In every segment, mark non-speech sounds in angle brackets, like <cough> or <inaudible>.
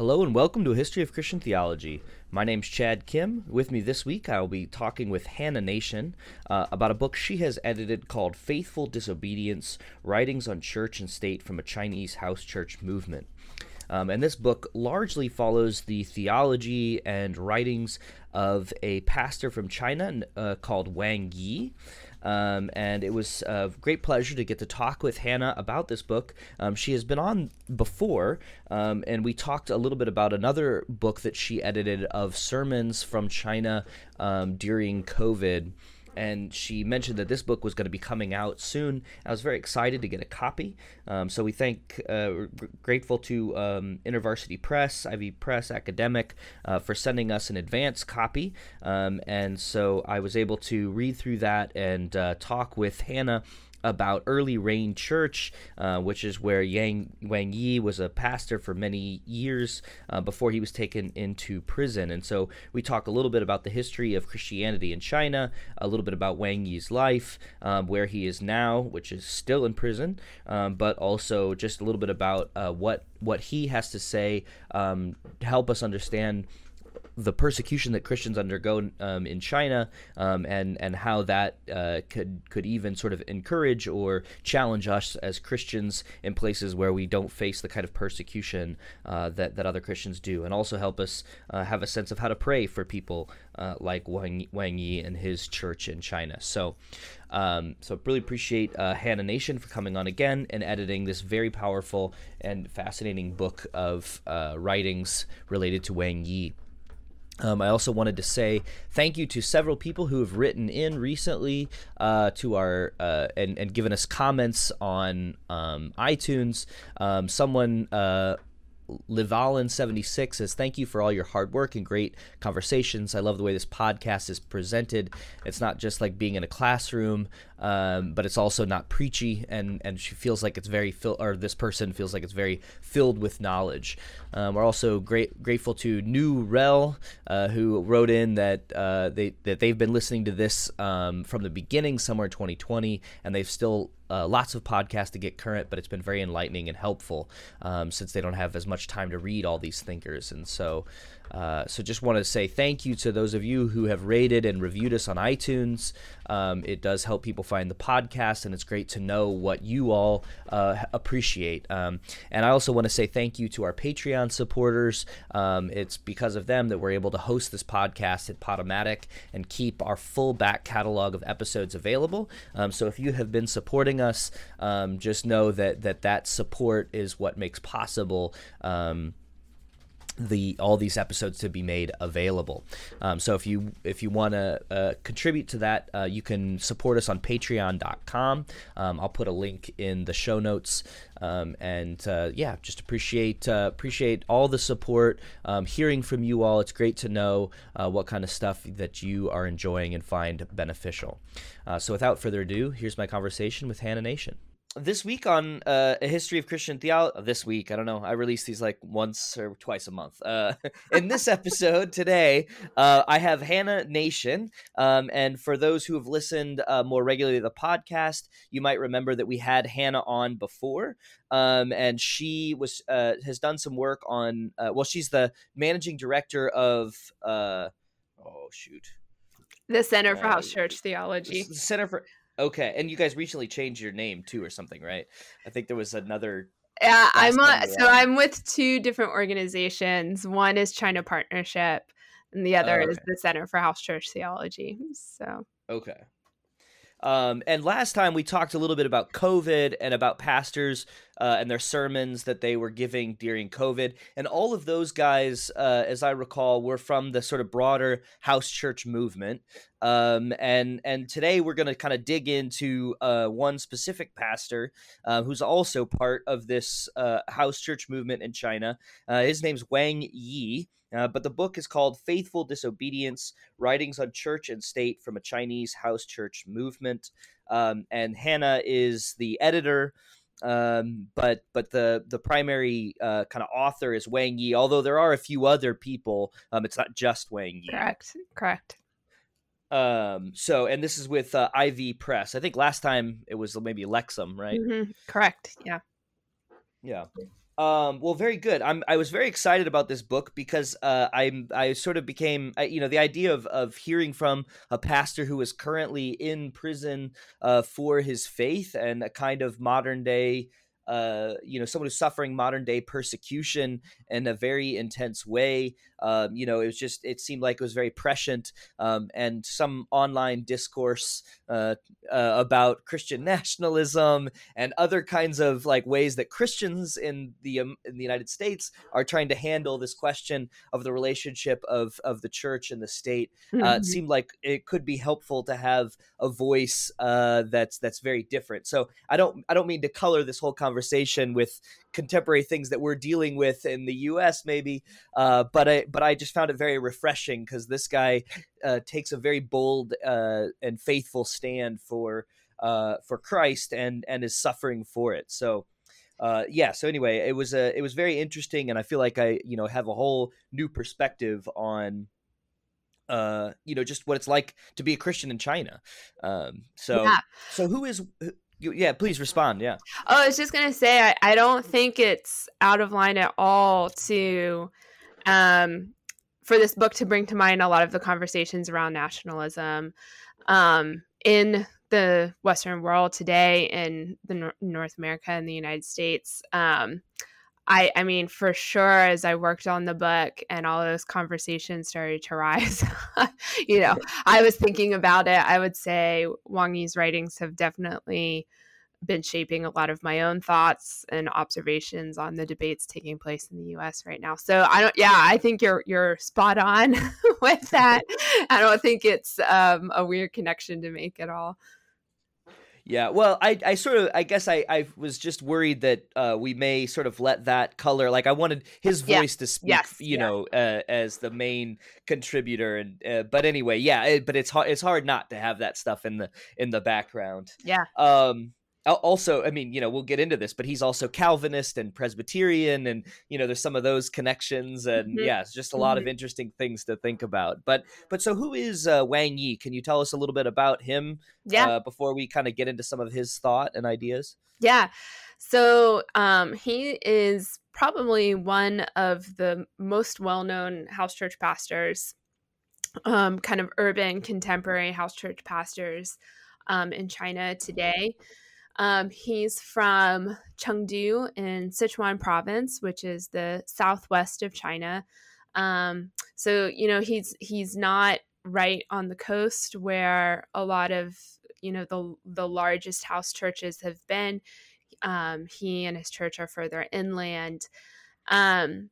Hello and welcome to a History of Christian Theology. My name's Chad Kim. With me this week, I will be talking with Hannah Nation uh, about a book she has edited called Faithful Disobedience Writings on Church and State from a Chinese House Church Movement. Um, and this book largely follows the theology and writings of a pastor from China uh, called Wang Yi. Um, and it was a great pleasure to get to talk with Hannah about this book. Um, she has been on before, um, and we talked a little bit about another book that she edited of sermons from China um, during COVID and she mentioned that this book was going to be coming out soon. I was very excited to get a copy. Um, so we thank, uh, we're grateful to um, InterVarsity Press, Ivy Press Academic, uh, for sending us an advance copy. Um, and so I was able to read through that and uh, talk with Hannah about Early Rain Church, uh, which is where Yang Wang Yi was a pastor for many years uh, before he was taken into prison. And so we talk a little bit about the history of Christianity in China, a little bit about Wang Yi's life, um, where he is now, which is still in prison, um, but also just a little bit about uh, what what he has to say um, to help us understand the persecution that Christians undergo um, in China, um, and and how that uh, could could even sort of encourage or challenge us as Christians in places where we don't face the kind of persecution uh, that that other Christians do, and also help us uh, have a sense of how to pray for people uh, like Wang, Wang Yi and his church in China. So. Um, so really appreciate uh, Hannah Nation for coming on again and editing this very powerful and fascinating book of uh, writings related to Wang Yi. Um, I also wanted to say thank you to several people who have written in recently uh, to our uh, and, and given us comments on um, iTunes. Um, someone uh, Livalin76 says, Thank you for all your hard work and great conversations. I love the way this podcast is presented. It's not just like being in a classroom, um, but it's also not preachy. And, and she feels like it's very, fill, or this person feels like it's very filled with knowledge. Um, we're also great, grateful to New Rel, uh, who wrote in that, uh, they, that they've been listening to this um, from the beginning, somewhere in 2020, and they've still uh, lots of podcasts to get current, but it's been very enlightening and helpful um, since they don't have as much time to read all these thinkers. And so uh, so just want to say thank you to those of you who have rated and reviewed us on iTunes. Um, it does help people find the podcast, and it's great to know what you all uh, appreciate. Um, and I also want to say thank you to our Patreon supporters. Um, it's because of them that we're able to host this podcast at Podomatic and keep our full back catalog of episodes available. Um, so if you have been supporting us, um, just know that that that support is what makes possible um, the all these episodes to be made available. Um, so if you if you want to uh, contribute to that, uh, you can support us on Patreon.com. Um, I'll put a link in the show notes. Um, and uh, yeah, just appreciate uh, appreciate all the support. Um, hearing from you all, it's great to know uh, what kind of stuff that you are enjoying and find beneficial. Uh, so without further ado, here's my conversation with Hannah Nation this week on uh, a history of Christian theology. Uh, this week, I don't know. I release these like once or twice a month. Uh, <laughs> in this episode today, uh, I have Hannah Nation, um, and for those who have listened uh, more regularly to the podcast, you might remember that we had Hannah on before, um, and she was uh, has done some work on. well, she's the managing director of. oh shoot. The Center for House Church Theology. The Center for Okay, and you guys recently changed your name too, or something, right? I think there was another. Yeah, I'm on, so I'm with two different organizations. One is China Partnership, and the other oh, okay. is the Center for House Church Theology. So okay. Um, and last time we talked a little bit about COVID and about pastors uh, and their sermons that they were giving during COVID. And all of those guys, uh, as I recall, were from the sort of broader house church movement. Um, and and today we're going to kind of dig into uh, one specific pastor uh, who's also part of this uh, house church movement in China. Uh, his name's Wang Yi. But the book is called Faithful Disobedience Writings on Church and State from a Chinese House Church Movement. Um, and Hannah is the editor. Um, but but the the primary uh, kind of author is Wang Yi. Although there are a few other people, um, it's not just Wang Yi. Correct. Correct. Um, so and this is with uh, Ivy Press. I think last time it was maybe Lexham, right? Mm-hmm. Correct. Yeah. Yeah. Um, well, very good. I'm. I was very excited about this book because uh, I'm. I sort of became, you know, the idea of of hearing from a pastor who is currently in prison uh, for his faith and a kind of modern day uh, you know, someone who's suffering modern day persecution in a very intense way. Um, you know, it was just, it seemed like it was very prescient um, and some online discourse uh, uh, about Christian <laughs> nationalism and other kinds of like ways that Christians in the um, in the United States are trying to handle this question of the relationship of of the church and the state. Uh, mm-hmm. it seemed like it could be helpful to have a voice uh, that's that's very different. So I don't I don't mean to color this whole conversation conversation with contemporary things that we're dealing with in the U.S. Maybe, uh, but I but I just found it very refreshing because this guy uh, takes a very bold uh, and faithful stand for uh, for Christ and and is suffering for it. So. Uh, yeah. So anyway, it was a it was very interesting, and I feel like I you know have a whole new perspective on uh, you know, just what it's like to be a Christian in China. Um, so, yeah. so who is yeah, please respond. Yeah. Oh, I was just gonna say I, I don't think it's out of line at all to um for this book to bring to mind a lot of the conversations around nationalism um in the Western world today in the North America and the United States. Um I, I mean, for sure, as I worked on the book and all those conversations started to rise, <laughs> you know, <laughs> I was thinking about it. I would say Wang Yi's writings have definitely been shaping a lot of my own thoughts and observations on the debates taking place in the US right now. So I don't yeah, I think you're you're spot on <laughs> with that. I don't think it's um, a weird connection to make at all. Yeah, well, I, I sort of, I guess I, I was just worried that uh, we may sort of let that color, like I wanted his voice yeah. to speak, yes. you yeah. know, uh, as the main contributor, and uh, but anyway, yeah, it, but it's hard, it's hard not to have that stuff in the in the background. Yeah. Um, also i mean you know we'll get into this but he's also calvinist and presbyterian and you know there's some of those connections and mm-hmm. yeah it's just a lot mm-hmm. of interesting things to think about but but so who is uh, wang yi can you tell us a little bit about him yeah uh, before we kind of get into some of his thought and ideas yeah so um he is probably one of the most well-known house church pastors um kind of urban contemporary house church pastors um, in China today. Um, he's from Chengdu in Sichuan province, which is the southwest of China. Um, so you know he's he's not right on the coast where a lot of you know the the largest house churches have been. Um, he and his church are further inland. Um,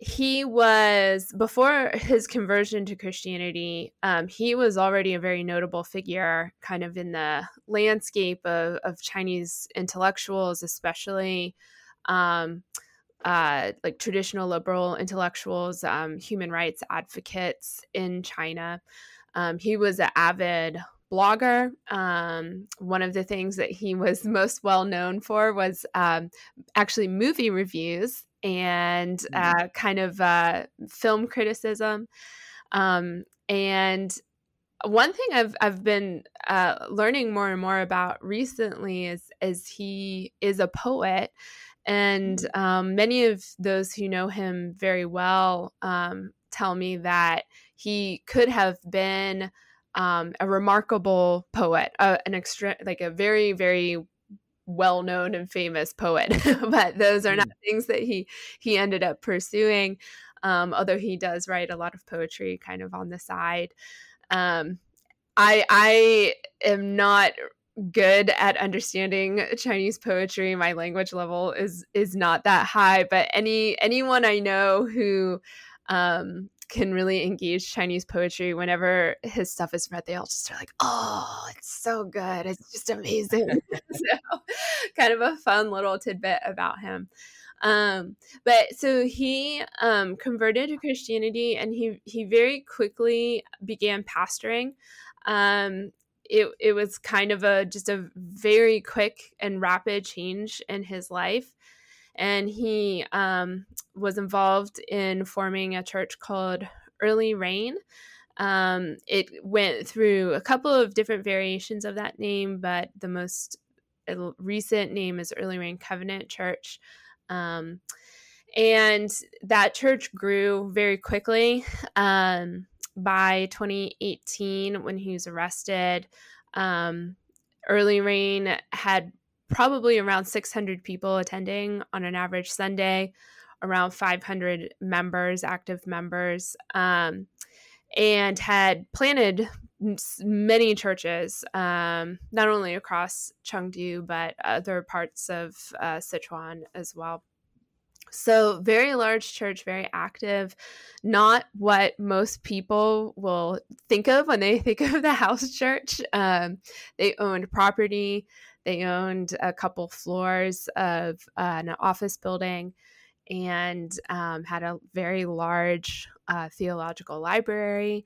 he was before his conversion to christianity um, he was already a very notable figure kind of in the landscape of, of chinese intellectuals especially um, uh, like traditional liberal intellectuals um, human rights advocates in china um, he was an avid blogger. Um, one of the things that he was <laughs> most well known for was um, actually movie reviews and mm-hmm. uh, kind of uh, film criticism. Um, and one thing I've I've been uh, learning more and more about recently is is he is a poet, and mm-hmm. um, many of those who know him very well um, tell me that he could have been um, a remarkable poet, uh, an extra like a very very well known and famous poet, <laughs> but those are not things that he he ended up pursuing. Um, although he does write a lot of poetry kind of on the side. Um, I I am not good at understanding Chinese poetry. My language level is is not that high, but any anyone I know who um, can really engage Chinese poetry. Whenever his stuff is read, they all just are like, "Oh, it's so good! It's just amazing." <laughs> <laughs> so, kind of a fun little tidbit about him. Um, but so he um, converted to Christianity, and he he very quickly began pastoring. Um, it it was kind of a just a very quick and rapid change in his life and he um, was involved in forming a church called Early Rain. Um, it went through a couple of different variations of that name, but the most uh, recent name is Early Rain Covenant Church. Um, and that church grew very quickly. Um, by 2018, when he was arrested, um, Early Rain had probably around 600 people attending on an average Sunday, around 500 members, active members, um, and had planted many churches, um, not only across Chengdu, but other parts of uh, Sichuan as well. So, very large church, very active, not what most people will think of when they <laughs> think of the house church. Um, they owned property, they owned a couple floors of uh, an office building, and um, had a very large uh, theological library.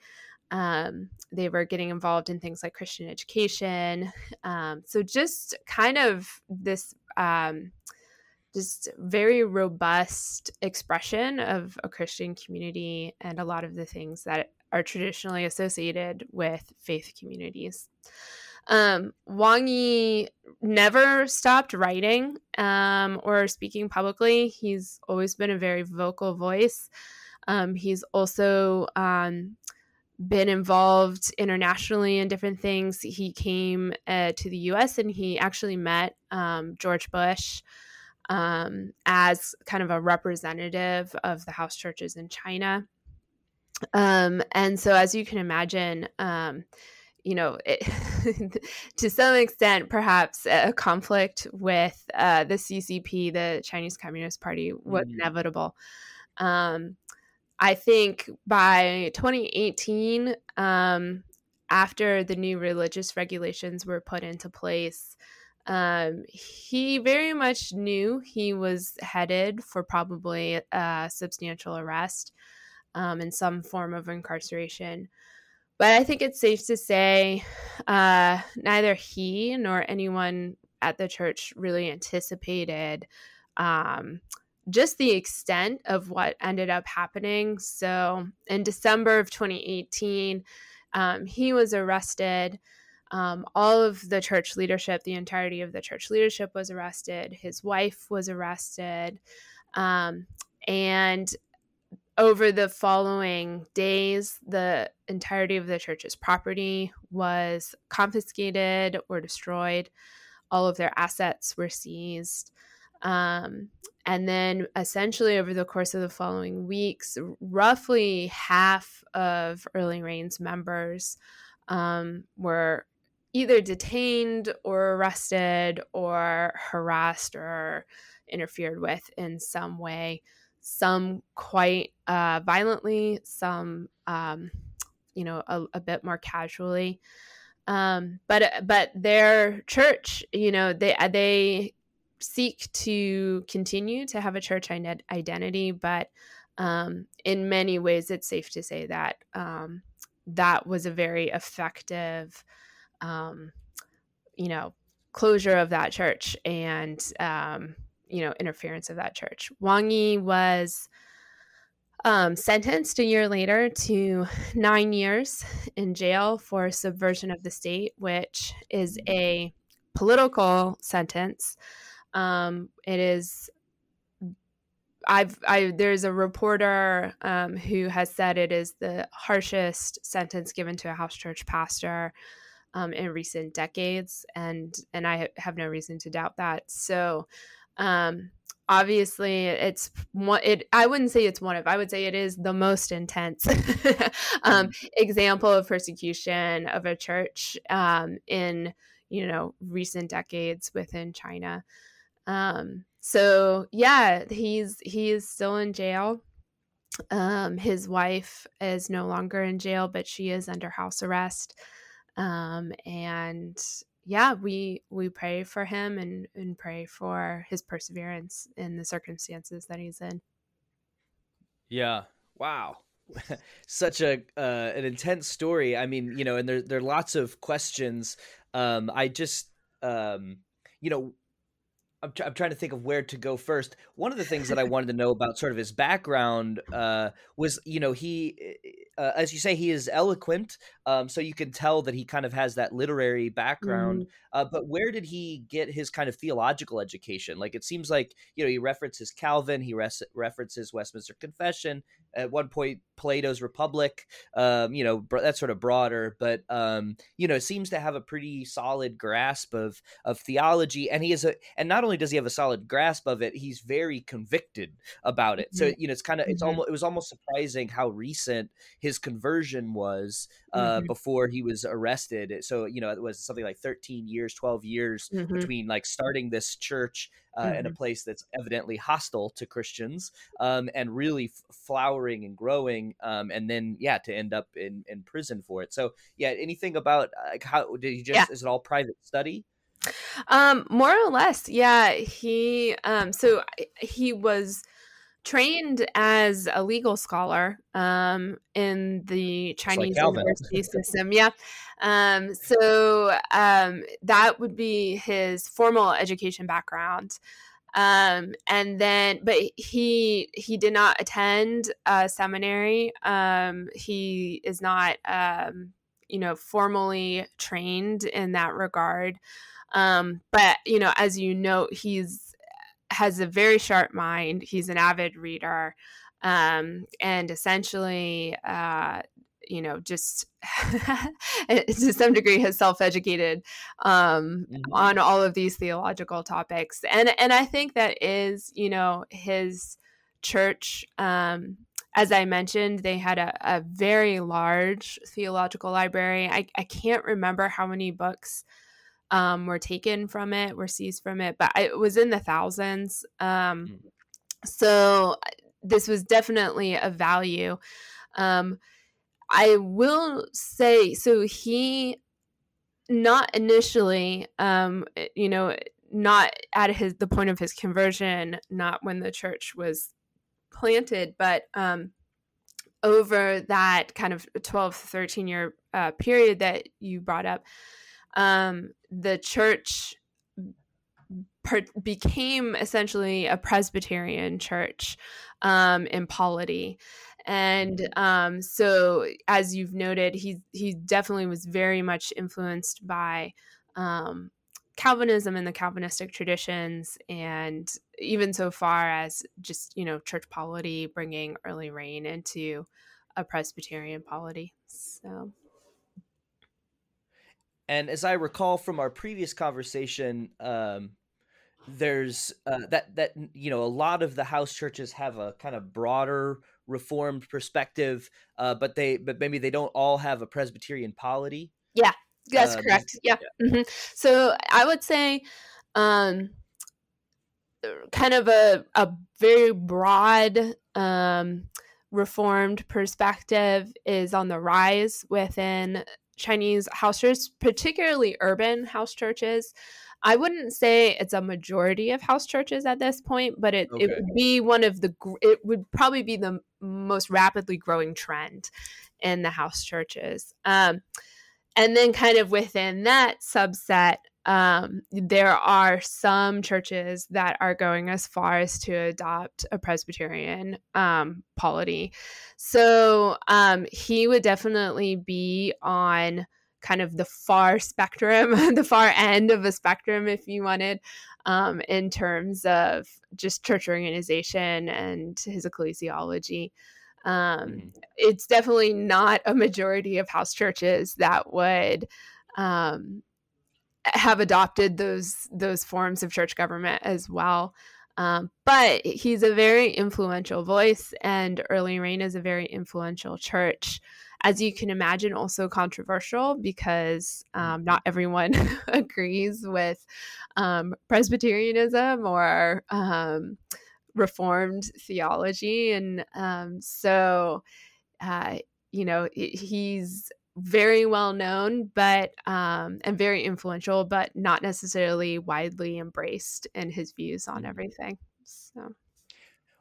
Um, they were getting involved in things like Christian education. Um, so, just kind of this um, just very robust expression of a Christian community and a lot of the things that are traditionally associated with faith communities. Um, Wang Yi never stopped writing um, or speaking publicly. He's always been a very vocal voice. Um, he's also um, been involved internationally in different things. He came uh, to the US and he actually met um, George Bush um, as kind of a representative of the house churches in China. Um, and so, as you can imagine, um, you know, it, <laughs> to some extent, perhaps a conflict with uh, the CCP, the Chinese Communist Party, was mm-hmm. inevitable. Um, I think by 2018, um, after the new religious regulations were put into place, um, he very much knew he was headed for probably a substantial arrest um, and some form of incarceration. But I think it's safe to say uh, neither he nor anyone at the church really anticipated um, just the extent of what ended up happening. So in December of 2018, um, he was arrested. Um, all of the church leadership, the entirety of the church leadership was arrested. His wife was arrested. Um, and over the following days, the entirety of the church's property was confiscated or destroyed. All of their assets were seized. Um, and then, essentially, over the course of the following weeks, roughly half of Early Rain's members um, were either detained or arrested or harassed or interfered with in some way some quite uh, violently some um, you know a, a, bit more casually. Um, but but their church you know they they seek to continue to have a church identity but um, in many ways it's safe to say that um, that was a very effective um, you know, closure of that church and, um, you know, interference of that church. Wang Yi was um, sentenced a year later to nine years in jail for subversion of the state, which is a political sentence. Um, it is. I've I there's a reporter um, who has said it is the harshest sentence given to a house church pastor um, in recent decades, and and I have no reason to doubt that. So, um, obviously, it's one. It I wouldn't say it's one of. I would say it is the most intense <laughs> um, mm-hmm. example of persecution of a church um, in you know recent decades within China. Um, so yeah, he's he is still in jail. Um, his wife is no longer in jail, but she is under house arrest um, and yeah we we pray for him and and pray for his perseverance in the circumstances that he's in. Yeah. Wow. <laughs> Such a uh, an intense story. I mean you know and there there are lots of questions. Um i just um you know I'm, I'm trying to think of where to go first. One of the things that I wanted to know about sort of his background uh, was, you know, he uh, as you say, he is eloquent, um, so you can tell that he kind of has that literary background. Mm. Uh, but where did he get his kind of theological education? Like it seems like you know he references Calvin, he res- references Westminster Confession, at one point Plato's Republic. Um, you know that's sort of broader, but um, you know seems to have a pretty solid grasp of of theology, and he is a and not only does he have a solid grasp of it, he's very convicted about it. Mm-hmm. So you know it's kind of it's mm-hmm. almost it was almost surprising how recent his conversion was uh, mm-hmm. before he was arrested. So you know it was something like thirteen years, twelve years mm-hmm. between like starting this church uh, mm-hmm. in a mm-hmm. place that's evidently hostile to Christians um, and really f- flowering and growing, um, and then yeah, to end up in, in prison for it. So yeah, anything about like how did he just yeah. is it all private study? Um, more or less, yeah. He um, so he was trained as a legal scholar um, in the Chinese like university <laughs> system. Yeah. Um, so um, that would be his formal education background. Um, and then, but he he did not attend a seminary. Um, he is not, um, you know, formally trained in that regard. Um, but you know, as you know, he's has a very sharp mind. He's an avid reader, um, and essentially, uh, you know, just <laughs> to some degree has self-educated um, mm-hmm. on all of these theological topics, and and I think that is, you know, his church. Um, as I mentioned, they had a, a very large theological library. I, I can't remember how many books um, were taken from it, were seized from it, but it was in the thousands. Um, mm. so this was definitely a value. Um, I will say, so he not initially, um, eh, you know, not at his the point of his conversion, not when the church was planted, but um, over that kind of 12 13 year uh, period that you brought up um, the church per- became essentially a Presbyterian church um, in polity. And um, so, as you've noted, he he definitely was very much influenced by um, Calvinism and the Calvinistic traditions, and even so far as just you know church polity, bringing early rain into a Presbyterian polity. So and as I recall from our previous conversation, um, there's uh, that that you know a lot of the house churches have a kind of broader reformed perspective, uh, but they but maybe they don't all have a Presbyterian polity. Yeah, that's um, correct. Yeah. yeah. Mm-hmm. So I would say, um, kind of a a very broad um, reformed perspective is on the rise within Chinese house churches, particularly urban house churches. I wouldn't say it's a majority of house churches at this point, but it, okay. it would be one of the, it would probably be the most rapidly growing trend in the house churches. Um, and then, kind of within that subset, um, there are some churches that are going as far as to adopt a Presbyterian um, polity. So um, he would definitely be on kind of the far spectrum, <laughs> the far end of a spectrum, if you wanted, um, in terms of just church organization and his ecclesiology. Um, mm-hmm. It's definitely not a majority of house churches that would um, have adopted those those forms of church government as well. Um, but he's a very influential voice, and Early Rain is a very influential church. As you can imagine, also controversial because um, not everyone <laughs> agrees with um, Presbyterianism or um, Reformed theology. And um, so, uh, you know, he's very well known but um and very influential but not necessarily widely embraced in his views on mm-hmm. everything so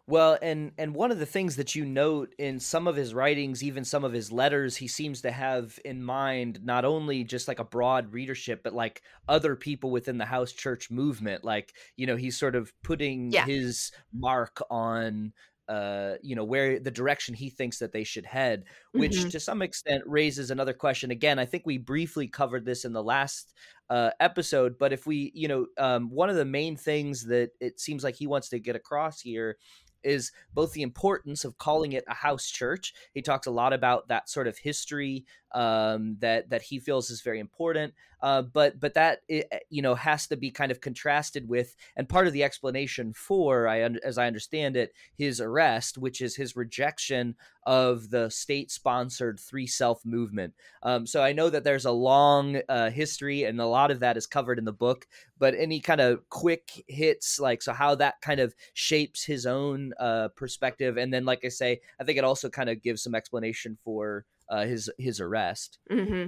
well and and one of the things that you note in some of his writings even some of his letters he seems to have in mind not only just like a broad readership but like other people within the house church movement like you know he's sort of putting yeah. his mark on uh, you know where the direction he thinks that they should head, which mm-hmm. to some extent raises another question. Again, I think we briefly covered this in the last uh, episode, but if we, you know, um, one of the main things that it seems like he wants to get across here is both the importance of calling it a house church. He talks a lot about that sort of history um, that that he feels is very important. Uh, but but that it, eh, you know has to be kind of contrasted with, and part of the explanation for, I as I understand it, his arrest, which is his rejection of the state-sponsored Three Self movement. Um, so I know that there's a long uh, history, and a lot of that is covered in the book. But any kind of quick hits, like so, how that kind of shapes his own uh, perspective, and then, like I say, I think it also kind of gives some explanation for uh, his his arrest. Mm-hmm.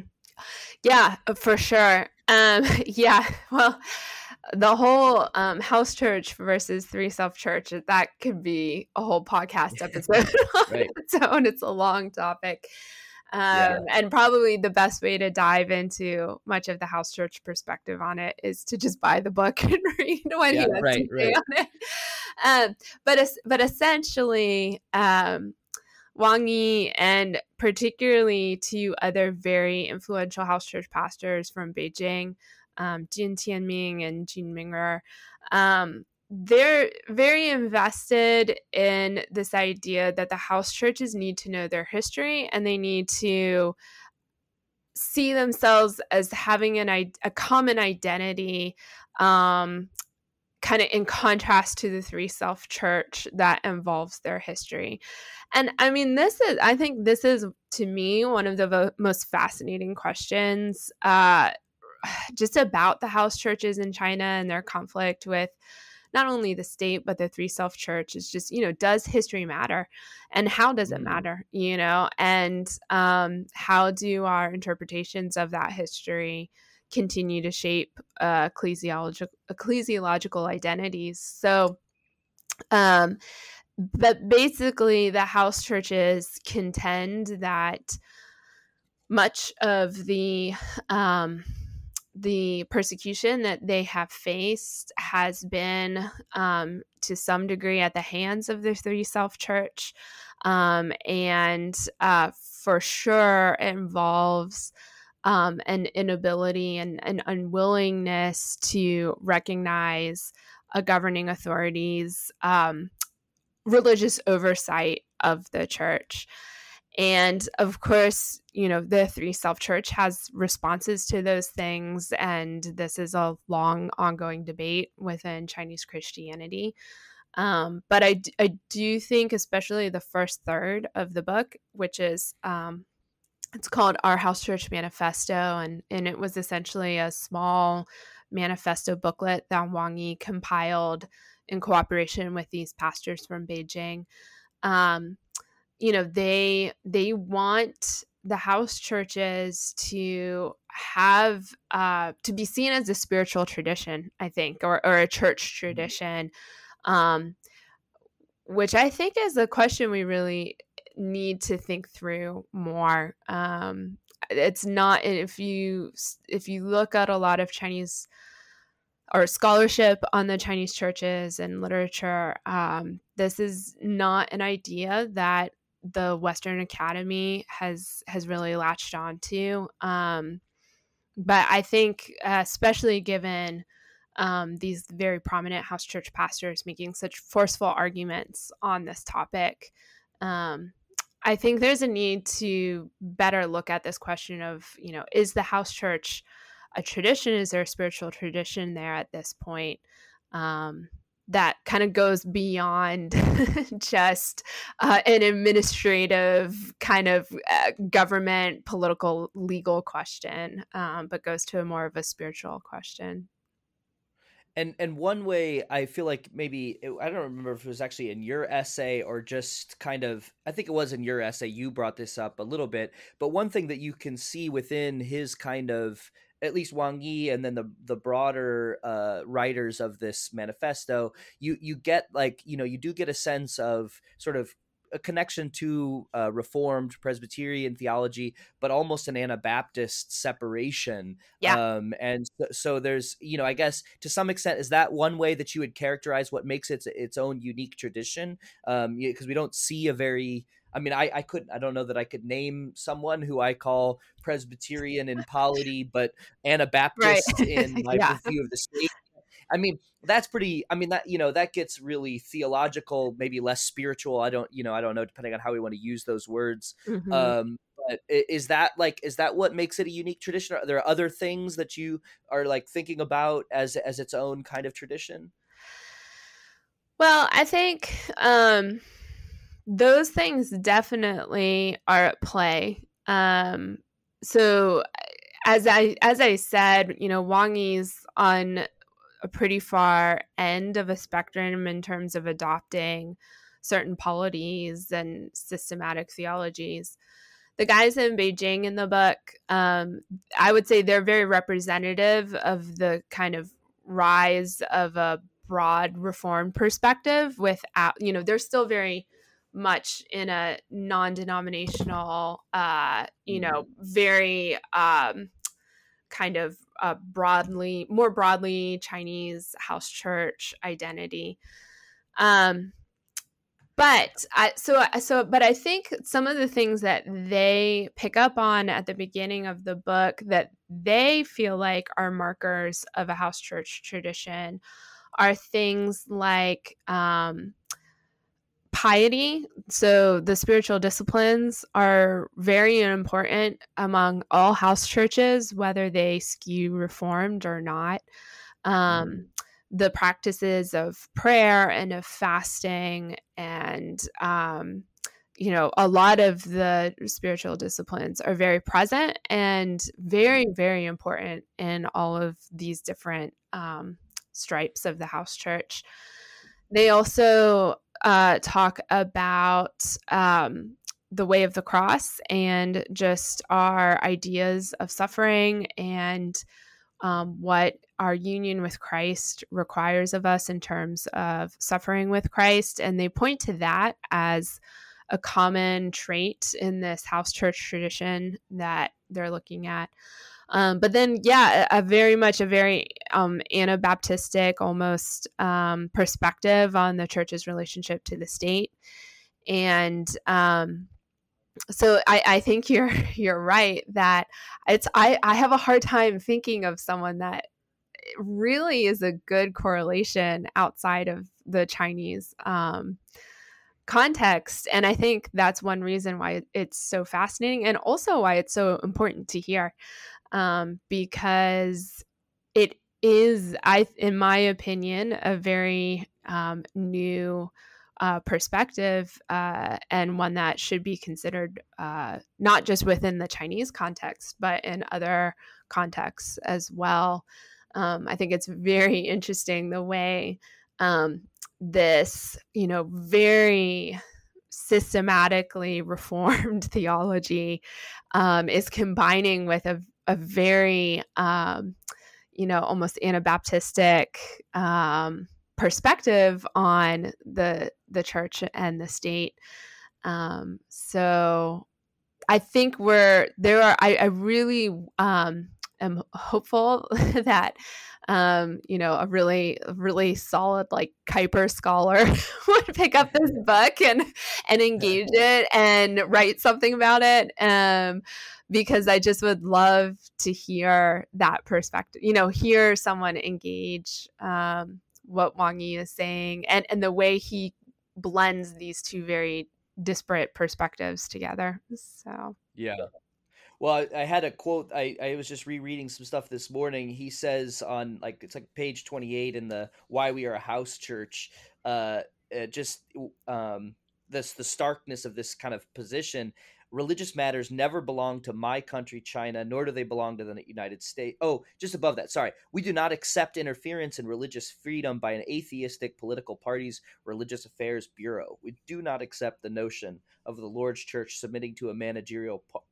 Yeah, uh, for sure. Um, <laughs> yeah, <laughs> well, the whole um, house church versus three self church that could be a whole podcast <laughs> episode right. on its own. It's a long topic. Um, yeah. And probably the best way to dive into much of the house church perspective on it is to just buy the book <laughs> and read what yeah, he has right, to say right. on it. Um, but but essentially, um, Wang Yi and particularly two other very influential house church pastors from Beijing, um, Jin Tianming and Jin Mingri, um, they're very invested in this idea that the house churches need to know their history and they need to see themselves as having an a common identity um, kind of in contrast to the three self church that involves their history. And I mean, this is, I think this is to me one of the vo- most fascinating questions uh, <sighs> just about the house churches in China and their conflict with not only the state but the three self church is just you know does history matter and how does it mm-hmm. matter you know and um, how do our interpretations of that history continue to shape uh, ecclesiological ecclesiological identities. So, um, but basically, the house churches contend that much of the um, the persecution that they have faced has been um, to some degree at the hands of the three self church um, and uh, for sure involves um, an inability and an unwillingness to recognize a governing authority's um, religious oversight of the church. And of course, you know, the Three Self Church has responses to those things. And this is a long, ongoing debate within Chinese Christianity. Um, but I, I do think, especially the first third of the book, which is um, it's called Our House Church Manifesto, and and it was essentially a small manifesto booklet that Wang Yi compiled in cooperation with these pastors from Beijing. Um, you know, they they want the house churches to have uh, to be seen as a spiritual tradition, I think, or or a church mm-hmm. tradition. Um, which I think is a question we really need to think through more. Um, it's not if you if you look at a lot of Chinese or scholarship on the Chinese churches and literature, um, this is not an idea that the Western Academy has has really latched onto. Um, but I think, uh, especially given um, these very prominent house church pastors making such forceful arguments on this topic, um, I think there's a need to better look at this question of, you know, is the house church a tradition? Is there a spiritual tradition there at this point? Um, that kind of goes beyond <laughs> just uh, an administrative kind of uh, government, political, legal question, um, but goes to a more of a spiritual question. And and one way i feel like maybe it, i don't remember if it was actually in your essay or just kind of i think it was in your essay you brought this up a little bit but one thing that you can see within his kind of at least Wang Yi and then the the broader uh, writers of this manifesto, you you get like you know you do get a sense of sort of a connection to uh, Reformed Presbyterian theology, but almost an Anabaptist separation. Yeah. Um, and so, so, there's, you know, I guess to some extent, is that one way that you would characterize what makes it its own unique tradition? Um, because we don't see a very I mean, I, I couldn't, I don't know that I could name someone who I call Presbyterian in polity, but Anabaptist right. in <laughs> my yeah. view of the state. I mean, that's pretty, I mean, that, you know, that gets really theological, maybe less spiritual. I don't, you know, I don't know, depending on how we want to use those words. Mm-hmm. Um, but is that like, is that what makes it a unique tradition? Are there other things that you are like thinking about as, as its own kind of tradition? Well, I think, um, those things definitely are at play. Um, so as I as I said, you know, Wang Yi's on a pretty far end of a spectrum in terms of adopting certain polities and systematic theologies. The guys in Beijing in the book, um, I would say they're very representative of the kind of rise of a broad reform perspective without, you know, they're still very much in a non-denominational uh you know mm-hmm. very um kind of uh broadly more broadly chinese house church identity um but I, so so but i think some of the things that they pick up on at the beginning of the book that they feel like are markers of a house church tradition are things like um piety. So the spiritual disciplines are very important among all house churches, whether they skew reformed or not. Um, mm. the practices of prayer and of fasting and um, you know a lot of the spiritual disciplines are very present and very very important in all of these different um, stripes of the house church they also uh, talk about um, the way of the cross and just our ideas of suffering and um, what our union with Christ requires of us in terms of suffering with Christ. And they point to that as a common trait in this house church tradition that they're looking at. Um, but then, yeah, a, a, very much a very um, Anabaptistic almost um, perspective on the church's relationship to the state, and um, so I, I think you're <laughs> you're right that it's I, I have a hard time thinking of someone that really is a good correlation outside of the Chinese um, context. And I think that's one reason why it's so fascinating and also why it's so important to hear um, because it is, I, in my opinion, a very um, new uh, perspective uh, and one that should be considered uh, not just within the Chinese context, but in other contexts as well. Um, I think it's very interesting the way um, this, you know, very systematically <laughs> reformed theology um, is combining with a a very um, you know almost anabaptistic um, perspective on the the church and the state. Um, so i think we're there are i, I really um, am hopeful <laughs> that um, you know, a really, really solid like Kuyper scholar <laughs> would pick up this <laughs> book and and engage it and write something about it. Um, because I just would love to hear that perspective, you know, hear someone engage um, what Wang Yi is saying and, and the way he blends these two very disparate perspectives together. So, yeah. Well, I, I had a quote. I, I was just rereading some stuff this morning. He says on like it's like page twenty eight in the "Why We Are a House Church." Uh, uh just um, this the starkness of this kind of position religious matters never belong to my country, China, nor do they belong to the United States. Oh, just above that, sorry. We do not accept interference in religious freedom by an atheistic political party's religious affairs bureau. We do not accept the notion of the Lord's Church submitting to a managerial po-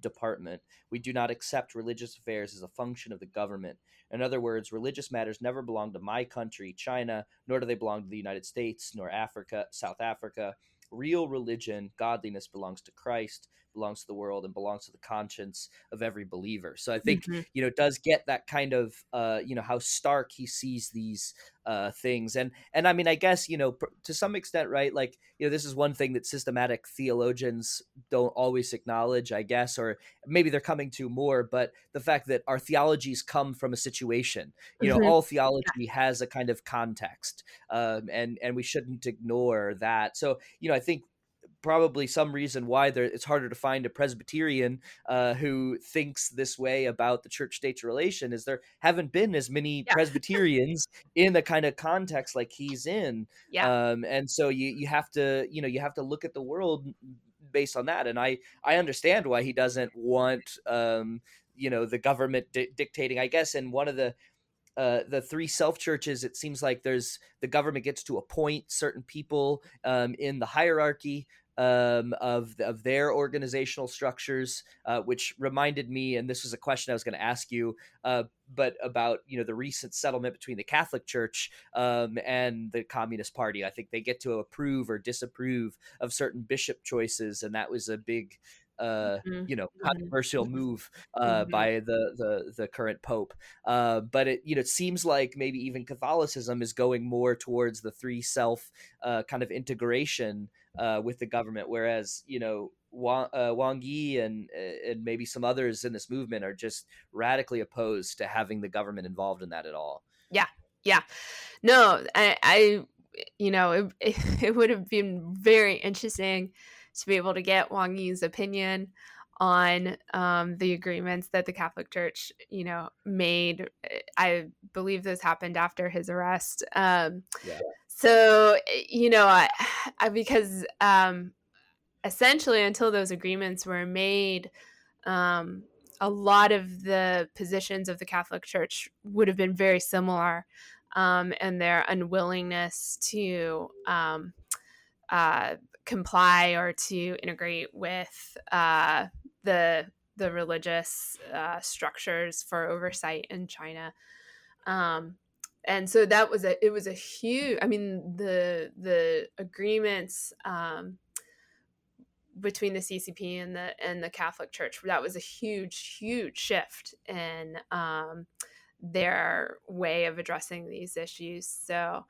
department. We do not accept religious affairs as a function of the government. In other words, religious matters never belong to my country, China, nor do they belong to the United States, nor Africa, South Africa, real religion, godliness belongs to Christ, belongs to the world, and belongs to the conscience of every believer. So I think mm-hmm. you know does get that kind of uh, you know how stark he sees these uh, things, and and I mean I guess you know to some extent, right? Like you know this is one thing that systematic theologians don't always acknowledge, I guess, or maybe they're coming to more. But the fact that our theologies come from a situation, you know, mm-hmm. all theology yeah. has a kind of context, um, and and we shouldn't ignore that. So you know I think probably some reason why there, it's harder to find a Presbyterian uh, who thinks this way about the church state relation is there haven't been as many yeah. Presbyterians in the kind of context like he's in. Yeah. Um, and so you, you have to, you know, you have to look at the world based on that. And I, I understand why he doesn't want, um, you know, the government di- dictating, I guess, in one of the, uh, the three self churches, it seems like there's the government gets to appoint certain people um, in the hierarchy um, of of their organizational structures, uh, which reminded me, and this was a question I was going to ask you, uh, but about you know the recent settlement between the Catholic Church um, and the Communist Party. I think they get to approve or disapprove of certain bishop choices, and that was a big uh, mm-hmm. you know mm-hmm. controversial move uh, mm-hmm. by the, the the current pope. Uh, but it you know it seems like maybe even Catholicism is going more towards the three self uh, kind of integration uh, with the government, whereas you know Wang, uh, Wang Yi and and maybe some others in this movement are just radically opposed to having the government involved in that at all. Yeah, yeah, no, I, I you know, it, <laughs> it would have been very interesting to be able to get Wang Yi's opinion on um, the agreements that the Catholic Church, you know, made. I believe this happened after his arrest. Um, yeah. So, you know, I, I because um, essentially until those agreements were made, um, a lot of the positions of the Catholic Church would have been very similar, um, and their unwillingness to um, uh, comply or to integrate with uh, the the religious uh, structures for oversight in China. Um, and so that was a it was a huge i mean the the agreements um, between the ccp and the and the catholic church that was a huge huge shift in um, their way of addressing these issues so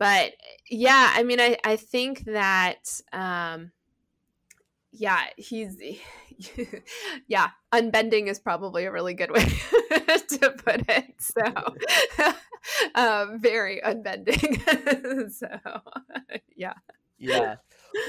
but yeah i mean i i think that um yeah he's <laughs> yeah unbending is probably a really good way <laughs> to put it so <laughs> um very unbending so yeah. Yeah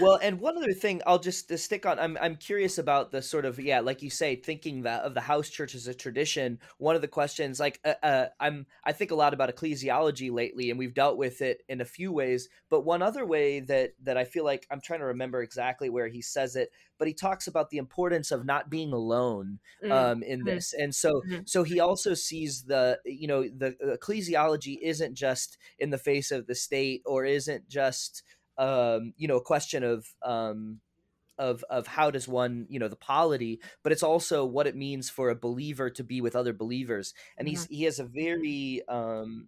well, and one other thing I'll just stick on. I'm I'm curious about the sort of yeah, like you say, thinking that of the house church as a tradition. One of the questions, like uh, uh, I'm I think a lot about ecclesiology lately, and we've dealt with it in a few ways. But one other way that that I feel like I'm trying to remember exactly where he says it, but he talks about the importance of not being alone mm, um, in mm-hmm. this, and so mm-hmm. so he also sees the you know the ecclesiology isn't just in the face of the state or isn't just um, you know a question of um, of of how does one you know the polity but it's also what it means for a believer to be with other believers and he's mm-hmm. he has a very um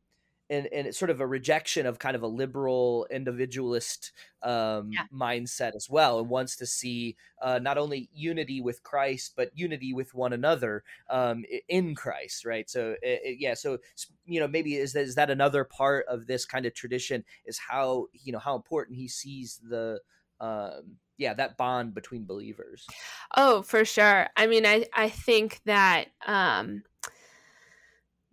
and, and it's sort of a rejection of kind of a liberal individualist um, yeah. mindset as well, and wants to see uh, not only unity with Christ but unity with one another um, in Christ, right? So it, it, yeah, so you know maybe is that, is that another part of this kind of tradition is how you know how important he sees the um, yeah that bond between believers. Oh, for sure. I mean, I I think that. Um,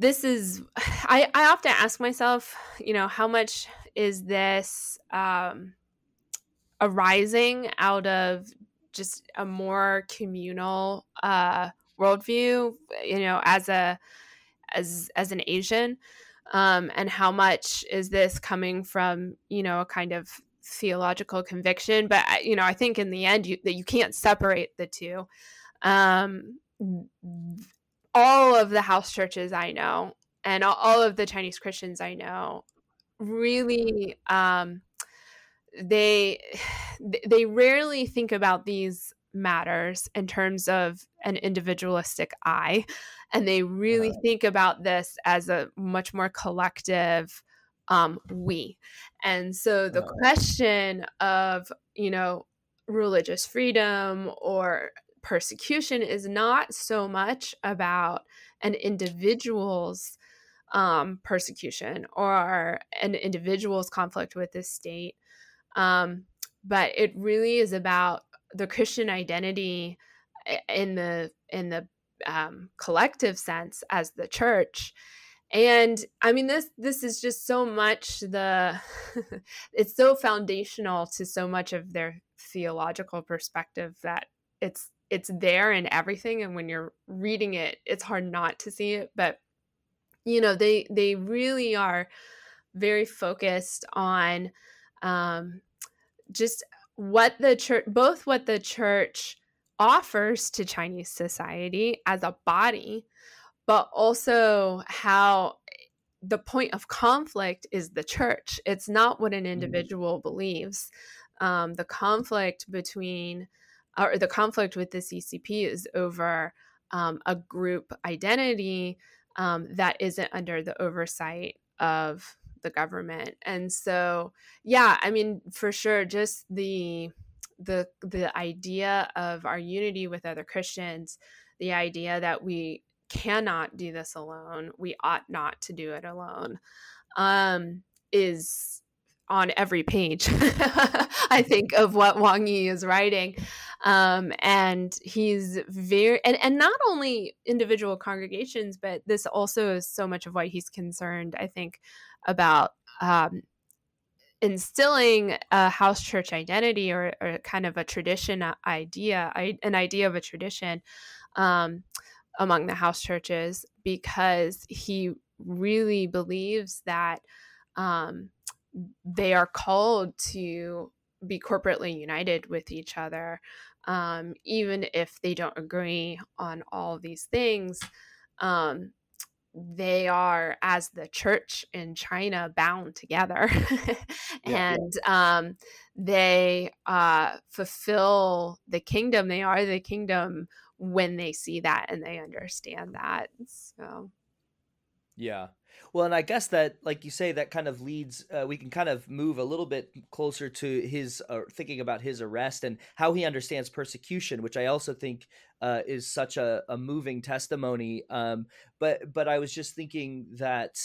this is <sighs> I, I often ask myself you know how much is this um, arising out of just a more communal uh, worldview you know as a as as an asian? Um, and how much is this coming from you know a kind of theological conviction? But you know i think in the end you, that you can't separate the two. Um, all of the house churches I know and all of the Chinese Christians I know really um, they <sighs> they rarely think about these matters in terms of an individualistic eye and they really think about this as a much more collective um, we. And so the question of, you know, religious freedom or persecution is not so much about an individual's um, persecution or an individual's conflict with the state, um, but it really is about the Christian identity in the in the um, collective sense as the church. And i mean this this is just so much the <laughs> it's so foundational to so much of their theological perspective that it's it's there in everything and when you're reading it it's hard not to see it but you know they they really are very focused on um just what the church both what the church offers to chinese society as a body but also how the point of conflict is the church. It's not what an mm. individual mm. believes. Um, the conflict between, or the conflict with the CCP is over um, a group identity um, that isn't under the oversight of the government. And so, yeah, I mean, for sure, just the the the idea of our unity with other Christians, the idea that we cannot do this alone. We ought not to do it alone. Um, is on every page, <laughs> I think, of what Wang Yi is writing. Um, and he's very, and, and not only individual congregations, but this also is so much of why he's concerned, I think, about um, instilling a house church identity or, or, kind of a tradition idea, an idea of a tradition. Um, among the house churches because he really believes that um, they are called to be corporately united with each other, um, even if they don't agree on all these things. Um, they are, as the church in China, bound together, <laughs> and yeah. Um, they uh, fulfill the kingdom. They are the kingdom when they see that and they understand that. So, yeah. Well, and I guess that, like you say, that kind of leads. Uh, we can kind of move a little bit closer to his uh, thinking about his arrest and how he understands persecution, which I also think uh, is such a, a moving testimony. Um, but but I was just thinking that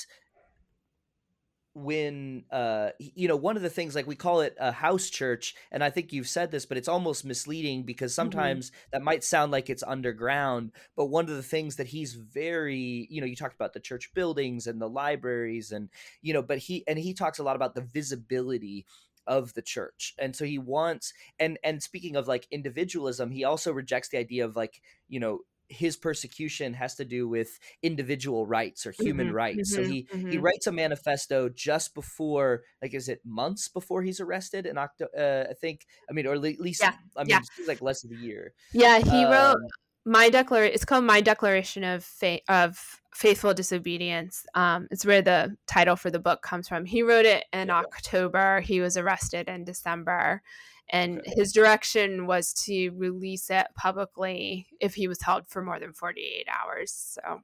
when uh you know one of the things like we call it a house church and i think you've said this but it's almost misleading because mm-hmm. sometimes mm-hmm. that might sound like it's underground but one of the things that he's very you know you talked about the church buildings and the libraries and you know but he and he talks a lot about the visibility of the church and so he wants and and speaking of like individualism he also rejects the idea of like you know his persecution has to do with individual rights or human mm-hmm, rights. Mm-hmm, so he mm-hmm. he writes a manifesto just before, like, is it months before he's arrested in October? Uh, I think. I mean, or at least yeah, I mean, yeah. like less than a year. Yeah, he wrote my declaration. It's called my declaration of faith of faithful disobedience. Um, it's where the title for the book comes from. He wrote it in yeah. October. He was arrested in December and okay. his direction was to release it publicly if he was held for more than 48 hours so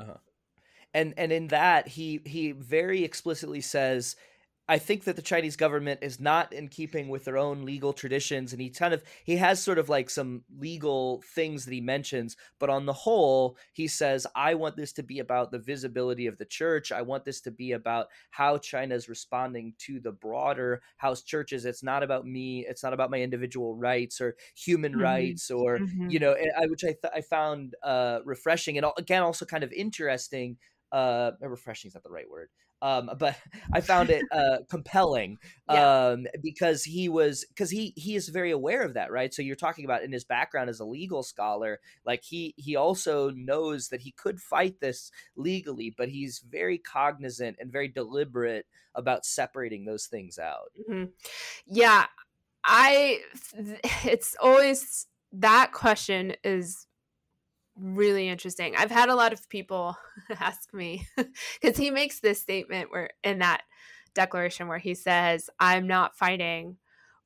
uh-huh. and and in that he he very explicitly says I think that the Chinese government is not in keeping with their own legal traditions, and he kind of he has sort of like some legal things that he mentions, but on the whole, he says, "I want this to be about the visibility of the church. I want this to be about how China is responding to the broader house churches. It's not about me. It's not about my individual rights or human mm-hmm. rights, or mm-hmm. you know, I, which I th- I found uh, refreshing and again also kind of interesting uh refreshing is not the right word um but <laughs> i found it uh compelling <laughs> yeah. um because he was because he he is very aware of that right so you're talking about in his background as a legal scholar like he he also knows that he could fight this legally but he's very cognizant and very deliberate about separating those things out mm-hmm. yeah i <laughs> it's always that question is really interesting. I've had a lot of people <laughs> ask me because he makes this statement where in that declaration where he says, "I'm not fighting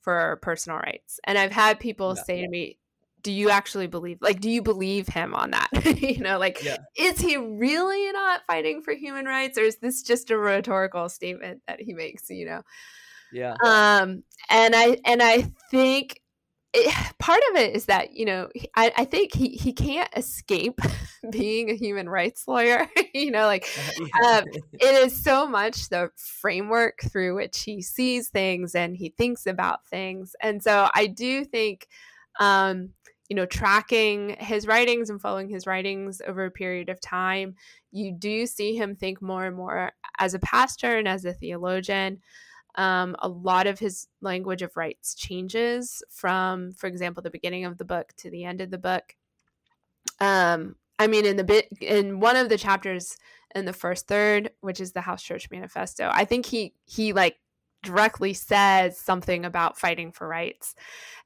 for personal rights," and I've had people say to me, do you actually believe like do you believe him on that? <laughs> You know like yeah. is he really not fighting for human rights or is this just a rhetorical statement that he makes you know? Yeah. Um and i and i think it, <sighs> part of it is that you know I, I think he, he can't escape <laughs> being a human rights lawyer <laughs> you know like um, <laughs> it is so much the framework through which he sees things and he thinks about things. And so i do think um, you know tracking his writings and following his writings over a period of time you do see him think more and more as a pastor and as a theologian um, a lot of his language of rights changes from, for example, the beginning of the book to the end of the book. Um, I mean, in the bit in one of the chapters in the first third, which is the House Church Manifesto, I think he he like directly says something about fighting for rights.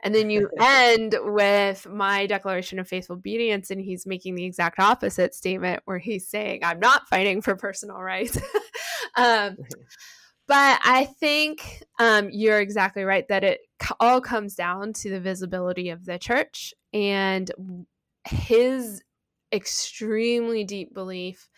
And then you <laughs> end with my declaration of faithful obedience, and he's making the exact opposite statement where he's saying, I'm not fighting for personal rights. <laughs> um, but I think um, you're exactly right that it all comes down to the visibility of the church and his extremely deep belief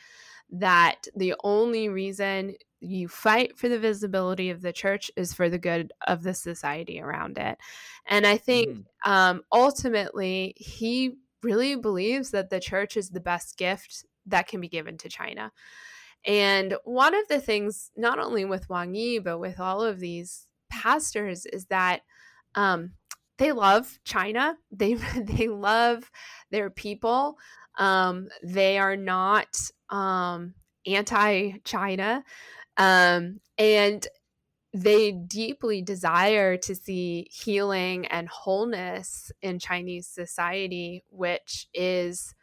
that the only reason you fight for the visibility of the church is for the good of the society around it. And I think mm. um, ultimately he really believes that the church is the best gift that can be given to China. And one of the things, not only with Wang Yi, but with all of these pastors, is that um, they love China. <laughs> They they love their people. Um, they are not um, anti-China, um, and they deeply desire to see healing and wholeness in Chinese society, which is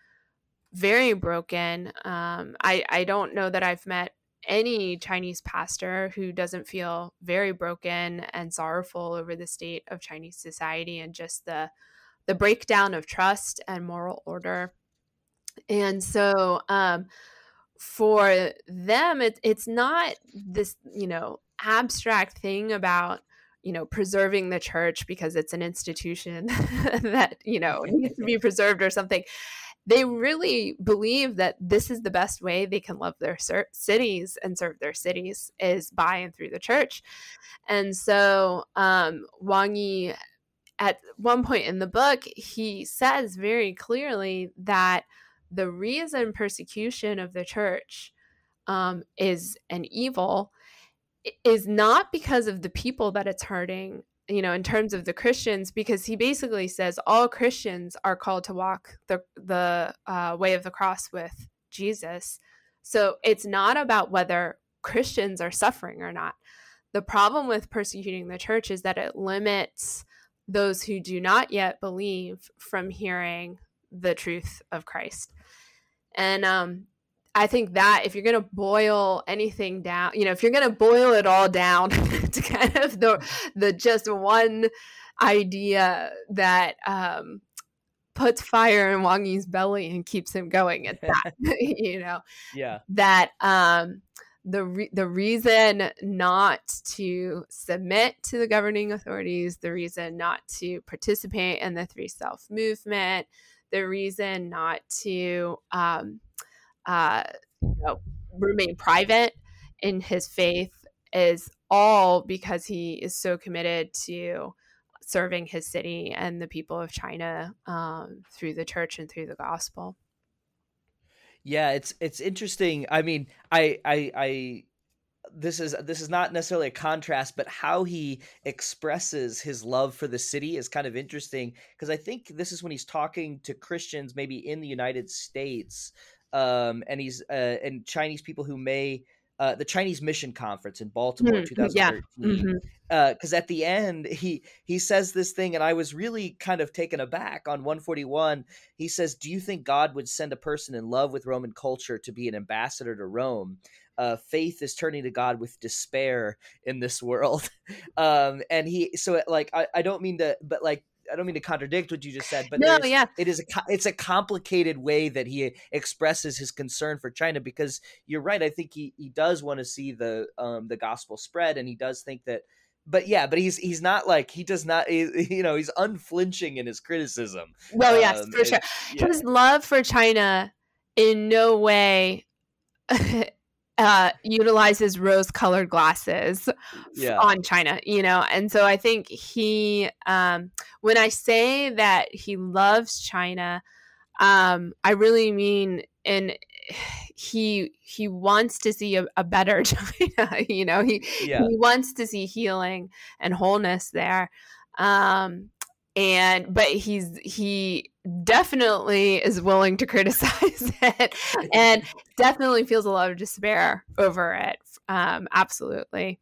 very broken. Um, I I don't know that I've met any Chinese pastor who doesn't feel very broken and sorrowful over the state of Chinese society and just the the breakdown of trust and moral order. And so um, for them, it, it's not this, you know, abstract thing about you know preserving the church because it's an institution <laughs> that you know needs to be <laughs> preserved or something they really believe that this is the best way they can love their cities and serve their cities is by and through the church. And so um, Wang Yi, at one point in the book, he says very clearly that the reason persecution of the church um, is an evil is not because of the people that it's hurting you know in terms of the christians because he basically says all christians are called to walk the the uh, way of the cross with jesus. So it's not about whether christians are suffering or not. The problem with persecuting the church is that it limits those who do not yet believe from hearing the truth of christ. And um, I think that if you're going to boil anything down, you know, if you're going to boil it all down <laughs> to kind of the the just one idea that um, puts fire in Wang Yi's belly and keeps him going, at that, <laughs> <laughs> you know, yeah, that um, the re- the reason not to submit to the governing authorities, the reason not to participate in the three self movement, the reason not to um, uh, you know, remain private in his faith is all because he is so committed to serving his city and the people of China um, through the church and through the gospel. Yeah, it's it's interesting. I mean, I I I this is this is not necessarily a contrast but how he expresses his love for the city is kind of interesting because i think this is when he's talking to christians maybe in the united states um, and he's uh, and Chinese people who may uh, the Chinese Mission Conference in Baltimore, mm, 2013. Because mm-hmm. uh, at the end, he he says this thing, and I was really kind of taken aback. On 141, he says, "Do you think God would send a person in love with Roman culture to be an ambassador to Rome?" Uh, faith is turning to God with despair in this world, <laughs> um, and he. So, like, I, I don't mean to, but like I don't mean to contradict what you just said, but no, yeah, it is a it's a complicated way that he expresses his concern for China because you're right. I think he he does want to see the um the gospel spread, and he does think that but yeah, but he's he's not like he does not he, you know he's unflinching in his criticism. Well, yes, um, for sure. Yeah. His love for China in no way <laughs> uh, utilizes rose-colored glasses yeah. on China, you know, and so I think he, um, when I say that he loves China, um, I really mean in he he wants to see a, a better <laughs> China. you know, he yeah. he wants to see healing and wholeness there. Um, and but he's he definitely is willing to <laughs> criticize it <laughs> and definitely feels a lot of despair over it. Um absolutely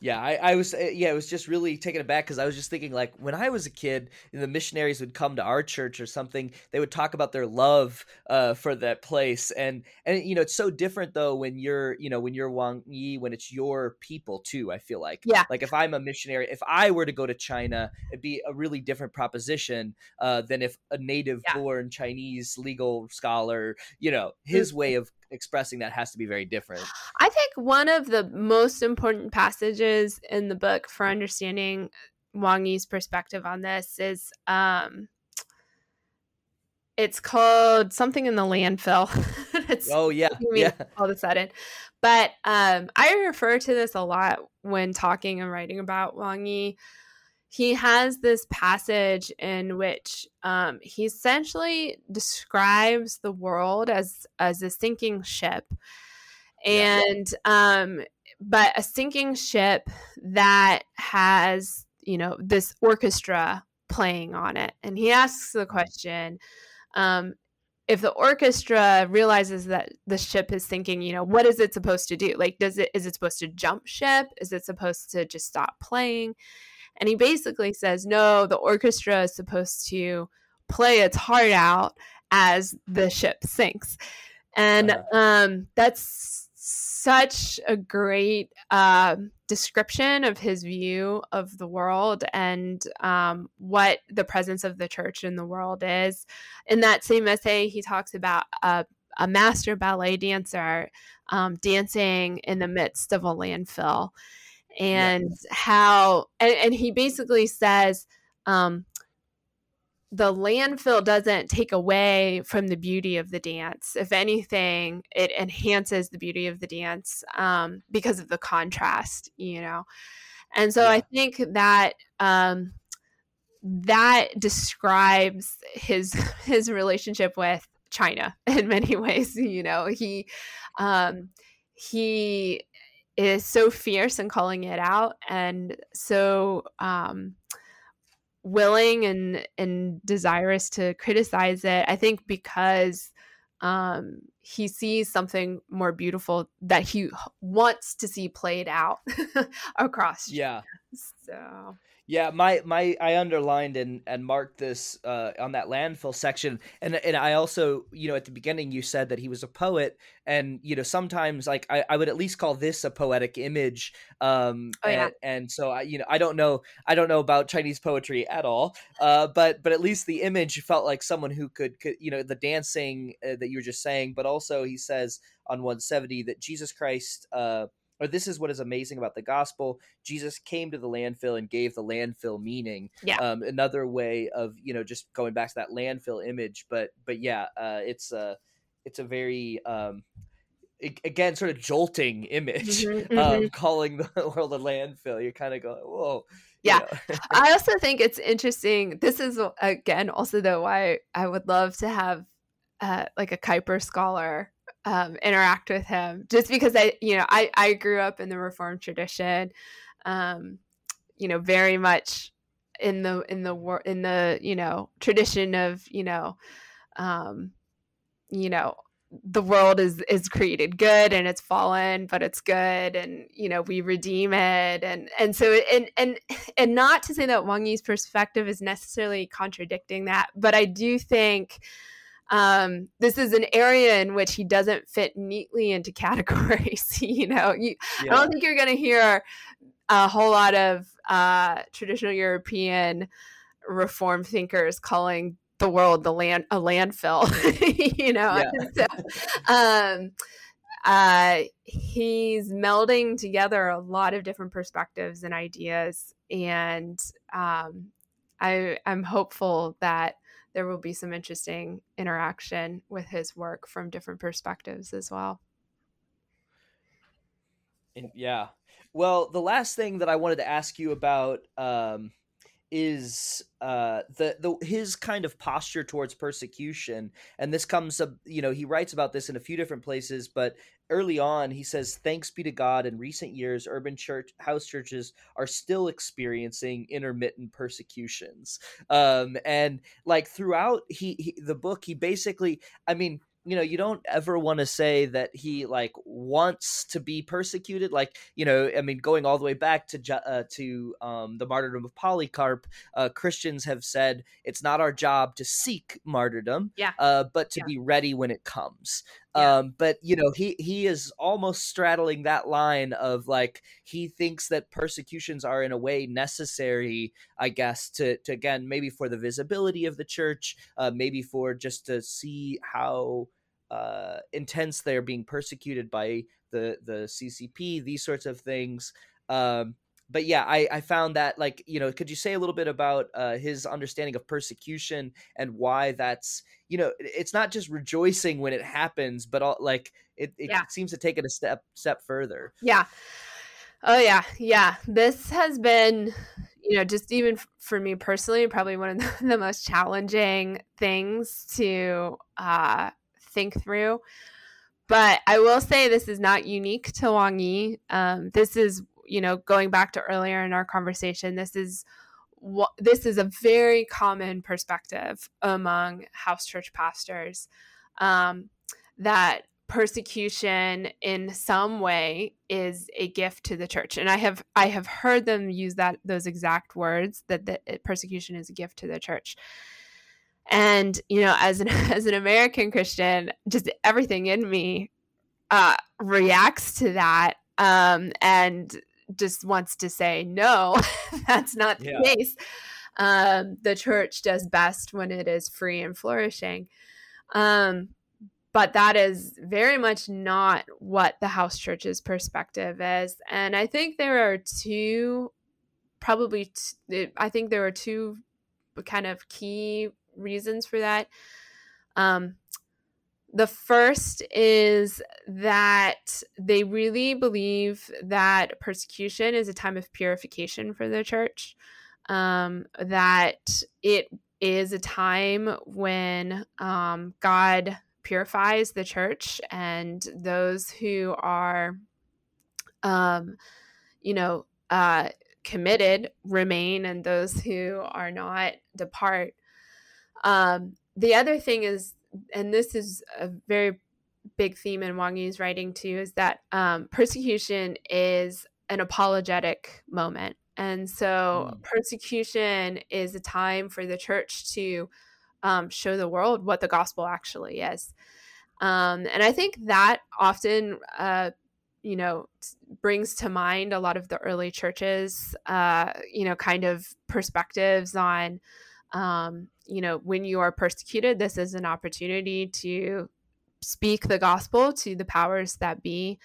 yeah, I, I was eh, yeah, it was just really taken aback because I was just thinking like when I was a kid, the missionaries would come to our church or something, they would talk about their love uh, for that place, and and you know it's so different though when you're you know when you're Wang Yi when it's your people too. I feel like yeah, like if I'm a missionary, if I were to go to China, it'd be a really different proposition uh, than if a native born Chinese legal scholar, you know, his mm-hmm. way of expressing that has to be very different. I think one of the most important passages in the book for understanding Wang Yi's perspective on this is um it's called something in the landfill. <laughs> oh yeah, yeah. All of a sudden, but um, I refer to this a lot when talking and writing about Wang Yi he has this passage in which um, he essentially describes the world as as a sinking ship. And yeah. um, but a sinking ship that has you know this orchestra playing on it. And he asks the question um, if the orchestra realizes that the ship is sinking you know what is it supposed to do? Like does it is it supposed to jump ship? Is it supposed to just stop playing and he basically says, no, the orchestra is supposed to play its heart out as the ship sinks. And um, that's such a great uh, description of his view of the world and um, what the presence of the church in the world is. In that same essay, he talks about a, a master ballet dancer um, dancing in the midst of a landfill and how and, and, he basically says um, the landfill doesn't take away from the beauty of the dance. If anything it enhances the beauty of the dance um, because of the contrast you know? And so yeah. i think that um, that describes his <laughs> his relationship with china <laughs> in many ways you know? He um, he is so fierce in calling it out and so um, willing and and desirous to criticize it. I think because um, he sees something more beautiful that he wants to see played out <laughs> across. Yeah. So yeah, my my I underlined and and marked this uh, on that landfill section, and and I also you know at the beginning you said that he was a poet, and you know sometimes like I, I would at least call this a poetic image, um, oh, yeah. and, and so I you know I don't know I don't know about Chinese poetry at all, uh, but but at least the image felt like someone who could, could you know the dancing uh, that you were just saying, but also he says on 170 that Jesus Christ. Uh, or this is what is amazing about the gospel jesus came to the landfill and gave the landfill meaning. Yeah. Um, another way of you know just going back to that landfill image but but yeah uh, it's a it's a very um, again sort of jolting image mm-hmm, <laughs> um, mm-hmm. calling the <laughs> world a landfill. You're kind of going whoa yeah. <laughs> i also think it's interesting this is again also though why i would love to have uh, like a Kuyper scholar um, interact with him just because I, you know, I, I grew up in the Reformed tradition, um, you know, very much in the, in the, in the, you know, tradition of, you know, um, you know, the world is is created good and it's fallen but it's good and you know we redeem it. And and so and and <sighs> and not to say that Wang Yi's perspective is necessarily contradicting that but I do think um, this is an area in which he doesn't fit neatly into <laughs> categories. you know, you, yeah. I don't think you're going to hear a whole lot of uh, traditional European reform thinkers calling the world the land a landfill. <laughs> you know, yeah. <laughs> so, um, uh, he's melding together a lot of different perspectives and ideas, and um, I, I'm hopeful that there will be some interesting interaction with his work from different perspectives as well. And yeah. Well, the last thing that I wanted to ask you about um, is uh, the the his kind of posture towards persecution, and this comes up. You know, he writes about this in a few different places, but early on he says, "Thanks be to God, in recent years, urban church house churches are still experiencing intermittent persecutions." Um, and like throughout he, he the book, he basically, I mean you know you don't ever want to say that he like wants to be persecuted like you know i mean going all the way back to uh, to um, the martyrdom of polycarp uh, christians have said it's not our job to seek martyrdom yeah. uh, but to yeah. be ready when it comes yeah. um, but you know he he is almost straddling that line of like he thinks that persecutions are in a way necessary i guess to to again maybe for the visibility of the church uh, maybe for just to see how uh, intense they're being persecuted by the the CCP, these sorts of things. Um, but yeah, I, I found that like you know, could you say a little bit about uh, his understanding of persecution and why that's you know, it's not just rejoicing when it happens, but all, like it, it yeah. seems to take it a step step further. Yeah. Oh yeah, yeah. This has been, you know, just even for me personally, probably one of the, <laughs> the most challenging things to uh, think through. But I will say this is not unique to Wang Yi. Um, this is, you know, going back to earlier in our conversation, this is what this is a very common perspective among house church pastors um, that persecution in some way is a gift to the church. And i have i have heard them use that those exact words that the persecution is a gift to the church. And you know as an <laughs> as an american christian just everything in me uh reacts to that um and just wants to say no <laughs> that's not the yeah. case um the church does best when it is free and flourishing um but that is very much not what the house church's perspective is and i think there are two probably t- i think there are two kind of key reasons for that. Um, the first is that they really believe that persecution is a time of purification for the church, um, that it is a time when um, God purifies the church and those who are, um, you know, uh, committed remain and those who are not depart. Um, the other thing is, and this is a very big theme in Wang Yi's writing too, is that um, persecution is an apologetic moment. And so mm. persecution is a time for the church to um, show the world what the gospel actually is. Um, and I think that often, uh, you know, brings to mind a lot of the early churches, uh, you know, kind of perspectives on um, you know, when you are persecuted, this is an opportunity to speak the gospel to the powers that be.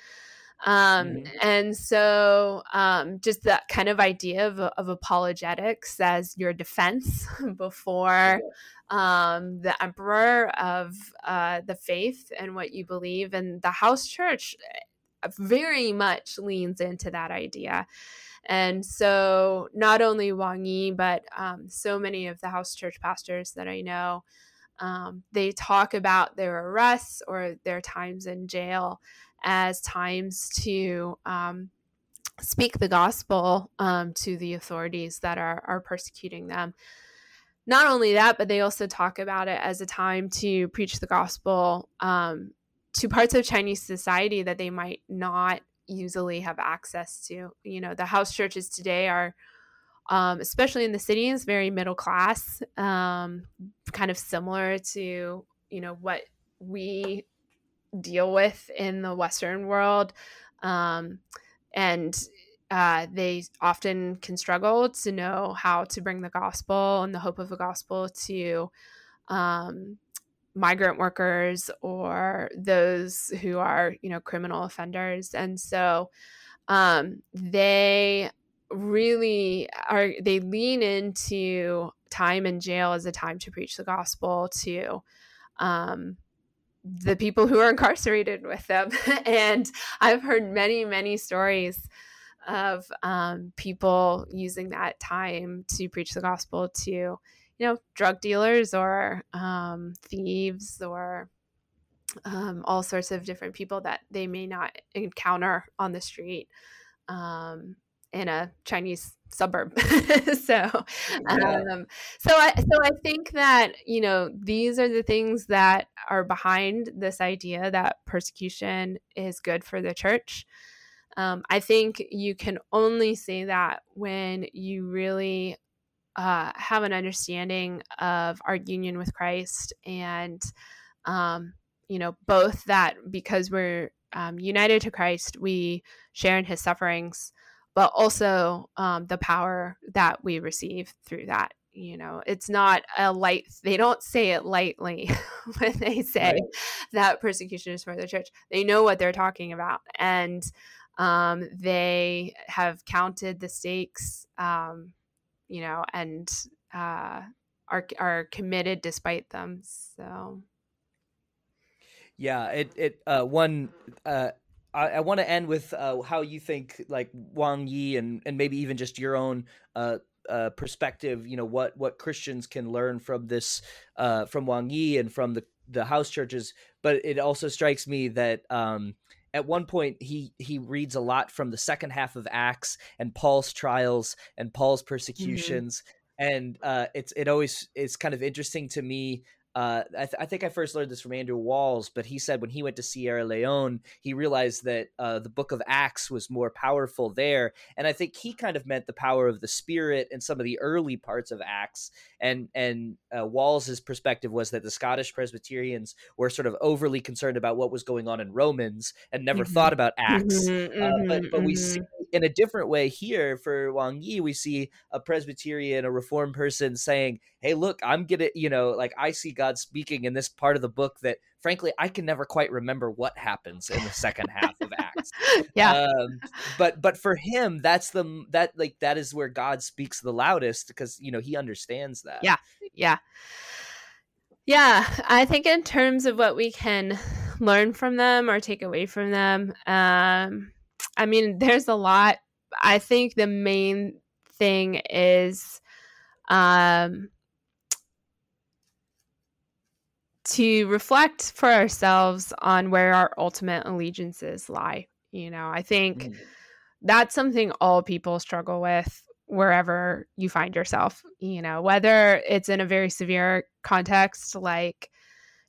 Um, mm-hmm. And so, um, just that kind of idea of, of apologetics as your defense <laughs> before um, the emperor of uh, the faith and what you believe. And the house church eh, very much leans into that idea. And so, not only Wang Yi, but um, so many of the house church pastors that I know, um, they talk about their arrests or their times in jail as times to um, speak the gospel um, to the authorities that are, are persecuting them. Not only that, but they also talk about it as a time to preach the gospel um, to parts of Chinese society that they might not easily have access to. You know, the house churches today are, um, especially in the cities, very middle class, um, kind of similar to, you know, what we deal with in the Western world. Um, and uh, they often can struggle to know how to bring the gospel and the hope of the gospel to um, migrant workers or those who are you know criminal offenders. And so um, they really are they lean into time in jail as a time to preach the gospel to um, the people who are <laughs> incarcerated with them. <laughs> And i've heard many many stories of um, people using that time to preach the gospel to you know drug dealers or um, thieves or um, all sorts of different people that they may not encounter on the street um, in a Chinese suburb. <laughs> so, yeah. um, so I so I think that you know these are the things that are behind this idea that persecution is good for the church. Um, I think you can only say that when you really uh, have an understanding of our union with Christ and, um, you know, both that because we're um, united to Christ, we share in his sufferings, but also um, the power that we receive through that. You know, it's not a light, they don't say it lightly <laughs> when they say right. that persecution is for the church. They know what they're talking about. And um, they have counted the stakes, um, you know, and uh, are are committed despite them. So, yeah, it it uh, one. Uh, I, I want to end with uh, how you think like Wang Yi and and maybe even just your own uh, uh, perspective. You know what what Christians can learn from this uh, from Wang Yi and from the the house churches. But it also strikes me that um, at one point he he reads a lot from the second half of Acts and Paul's trials and Paul's mm-hmm. persecutions. Mm-hmm. And uh, it's it always is kind of interesting to me uh, I, th- I, think I first learned this from Andrew Walls, but he said when he went to Sierra Leone, he realized that uh, the Book of Acts was more powerful there, and I think he kind of meant the power of the Spirit in some of the early parts of Acts. And and uh, Walls's perspective was that the Scottish Presbyterians were sort of overly concerned about what was going on in Romans and never mm-hmm. thought about Acts. Mm-hmm, mm-hmm, but but we mm-hmm. see in a different way here for Wang Yi, we see a Presbyterian, a Reformed person saying, "Hey, look, I'm gonna, you know, like I see God speaking in this part of the book that, frankly, I can never quite remember what happens in the second half of Acts." <laughs> yeah. Um, but but for him, that's the that like that is where God speaks the loudest because you know he understands that. Yeah. Yeah. Yeah, I think in terms of what we can learn from them or take away from them, um, I mean, there's a lot. I think the main thing is um, to reflect for ourselves on where our ultimate allegiances lie. You know, I think mm. that's something all people struggle with wherever you find yourself, you know, whether it's in a very severe context like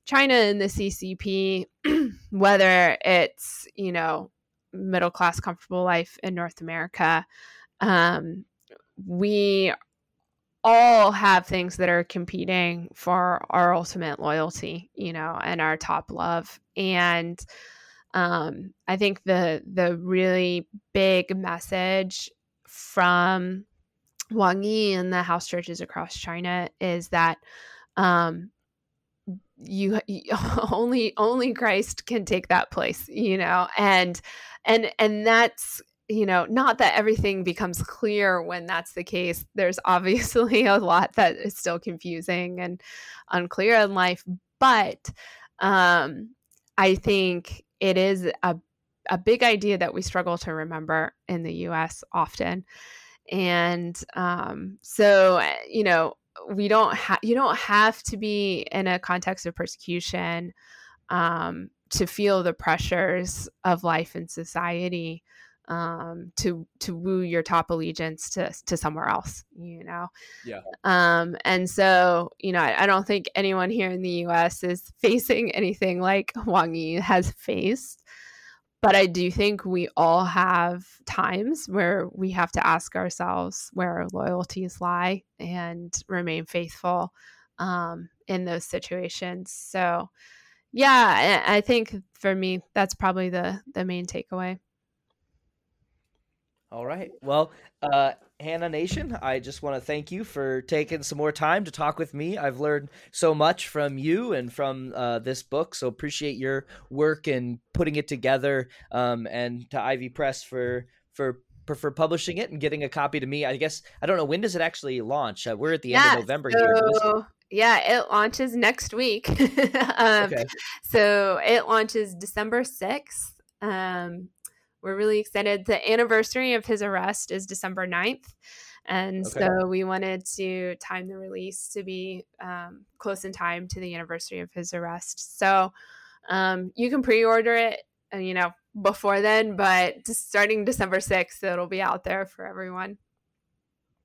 China and the CCP, <clears throat> whether it's, you know, middle class, comfortable life in North America. Um, we all have things that are competing for our ultimate loyalty, you know, and our top love. And um, I think the the really big message from Wang Yi and the house churches across China is that um, you, you, <laughs> only only Christ can take that place, you know, and and and that's you know not that everything becomes clear when that's the case there's <laughs> obviously a lot that is still confusing and unclear in life but um i think it is a a big idea that we struggle to remember in the US often. And um so you know we don't have you don't have to be in a context of persecution um to feel the pressures of life in society um, to to woo your top allegiance to to somewhere else, you know. Yeah. Um, and so you know, I, I, don't think anyone here in the U.S. is facing anything like Wang Yi has faced, but I do think we all have times where we have to ask ourselves where our loyalties lie and remain faithful um, in those situations. So yeah, I think for me that's probably the the main takeaway. All right. Well, uh, Hannah Nation, I just want to thank you for taking some more time to talk with me. I've learned so much from you and from uh, this book, so appreciate your work in putting it together. Um, and to Ivy Press for for for publishing it and getting a copy to me. I guess I don't know when does it actually launch. Uh, we're at the yeah, end of November so, here. Yeah, it launches next week. <laughs> um, okay. So it launches December sixth. Um, we're really excited. The anniversary of his arrest is December 9th. And okay. so we wanted to time the release to be um, close in time to the anniversary of his arrest. So um, you can pre order it, uh, you know, before then, but just starting December 6th, it'll be out there for everyone.